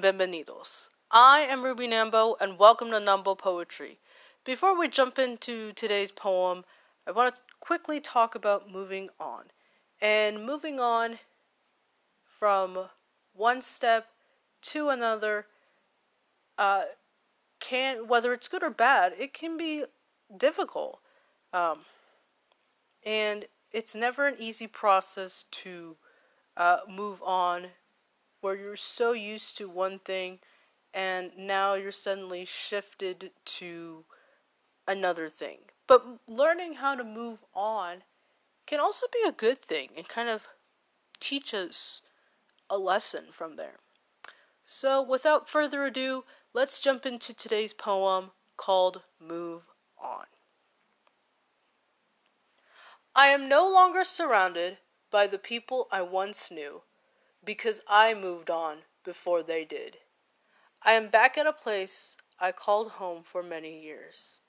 bienvenidos. I am Ruby Nambo, and welcome to Nambo Poetry. Before we jump into today's poem, I want to quickly talk about moving on. And moving on from one step to another uh, can, whether it's good or bad, it can be difficult. Um, and it's never an easy process to uh, move on where you're so used to one thing and now you're suddenly shifted to another thing. But learning how to move on can also be a good thing and kind of teach us a lesson from there. So, without further ado, let's jump into today's poem called Move On. I am no longer surrounded by the people I once knew because I moved on before they did. I am back at a place I called home for many years.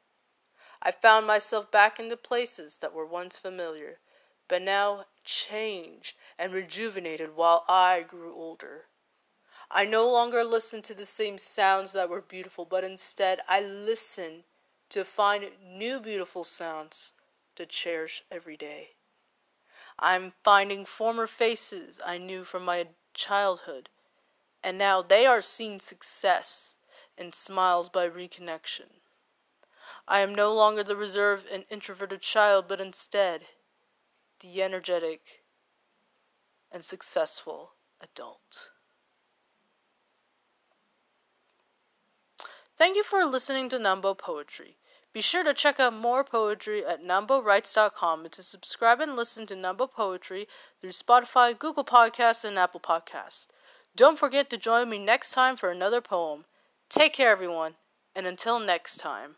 I found myself back in the places that were once familiar, but now changed and rejuvenated while I grew older. I no longer listen to the same sounds that were beautiful, but instead I listen to find new beautiful sounds to cherish every day. I'm finding former faces I knew from my childhood, and now they are seeing success and smiles by reconnection. I am no longer the reserved and introverted child, but instead the energetic and successful adult. Thank you for listening to Nambo Poetry. Be sure to check out more poetry at NamboWrites.com and to subscribe and listen to Nambo Poetry through Spotify, Google Podcasts, and Apple Podcasts. Don't forget to join me next time for another poem. Take care, everyone, and until next time.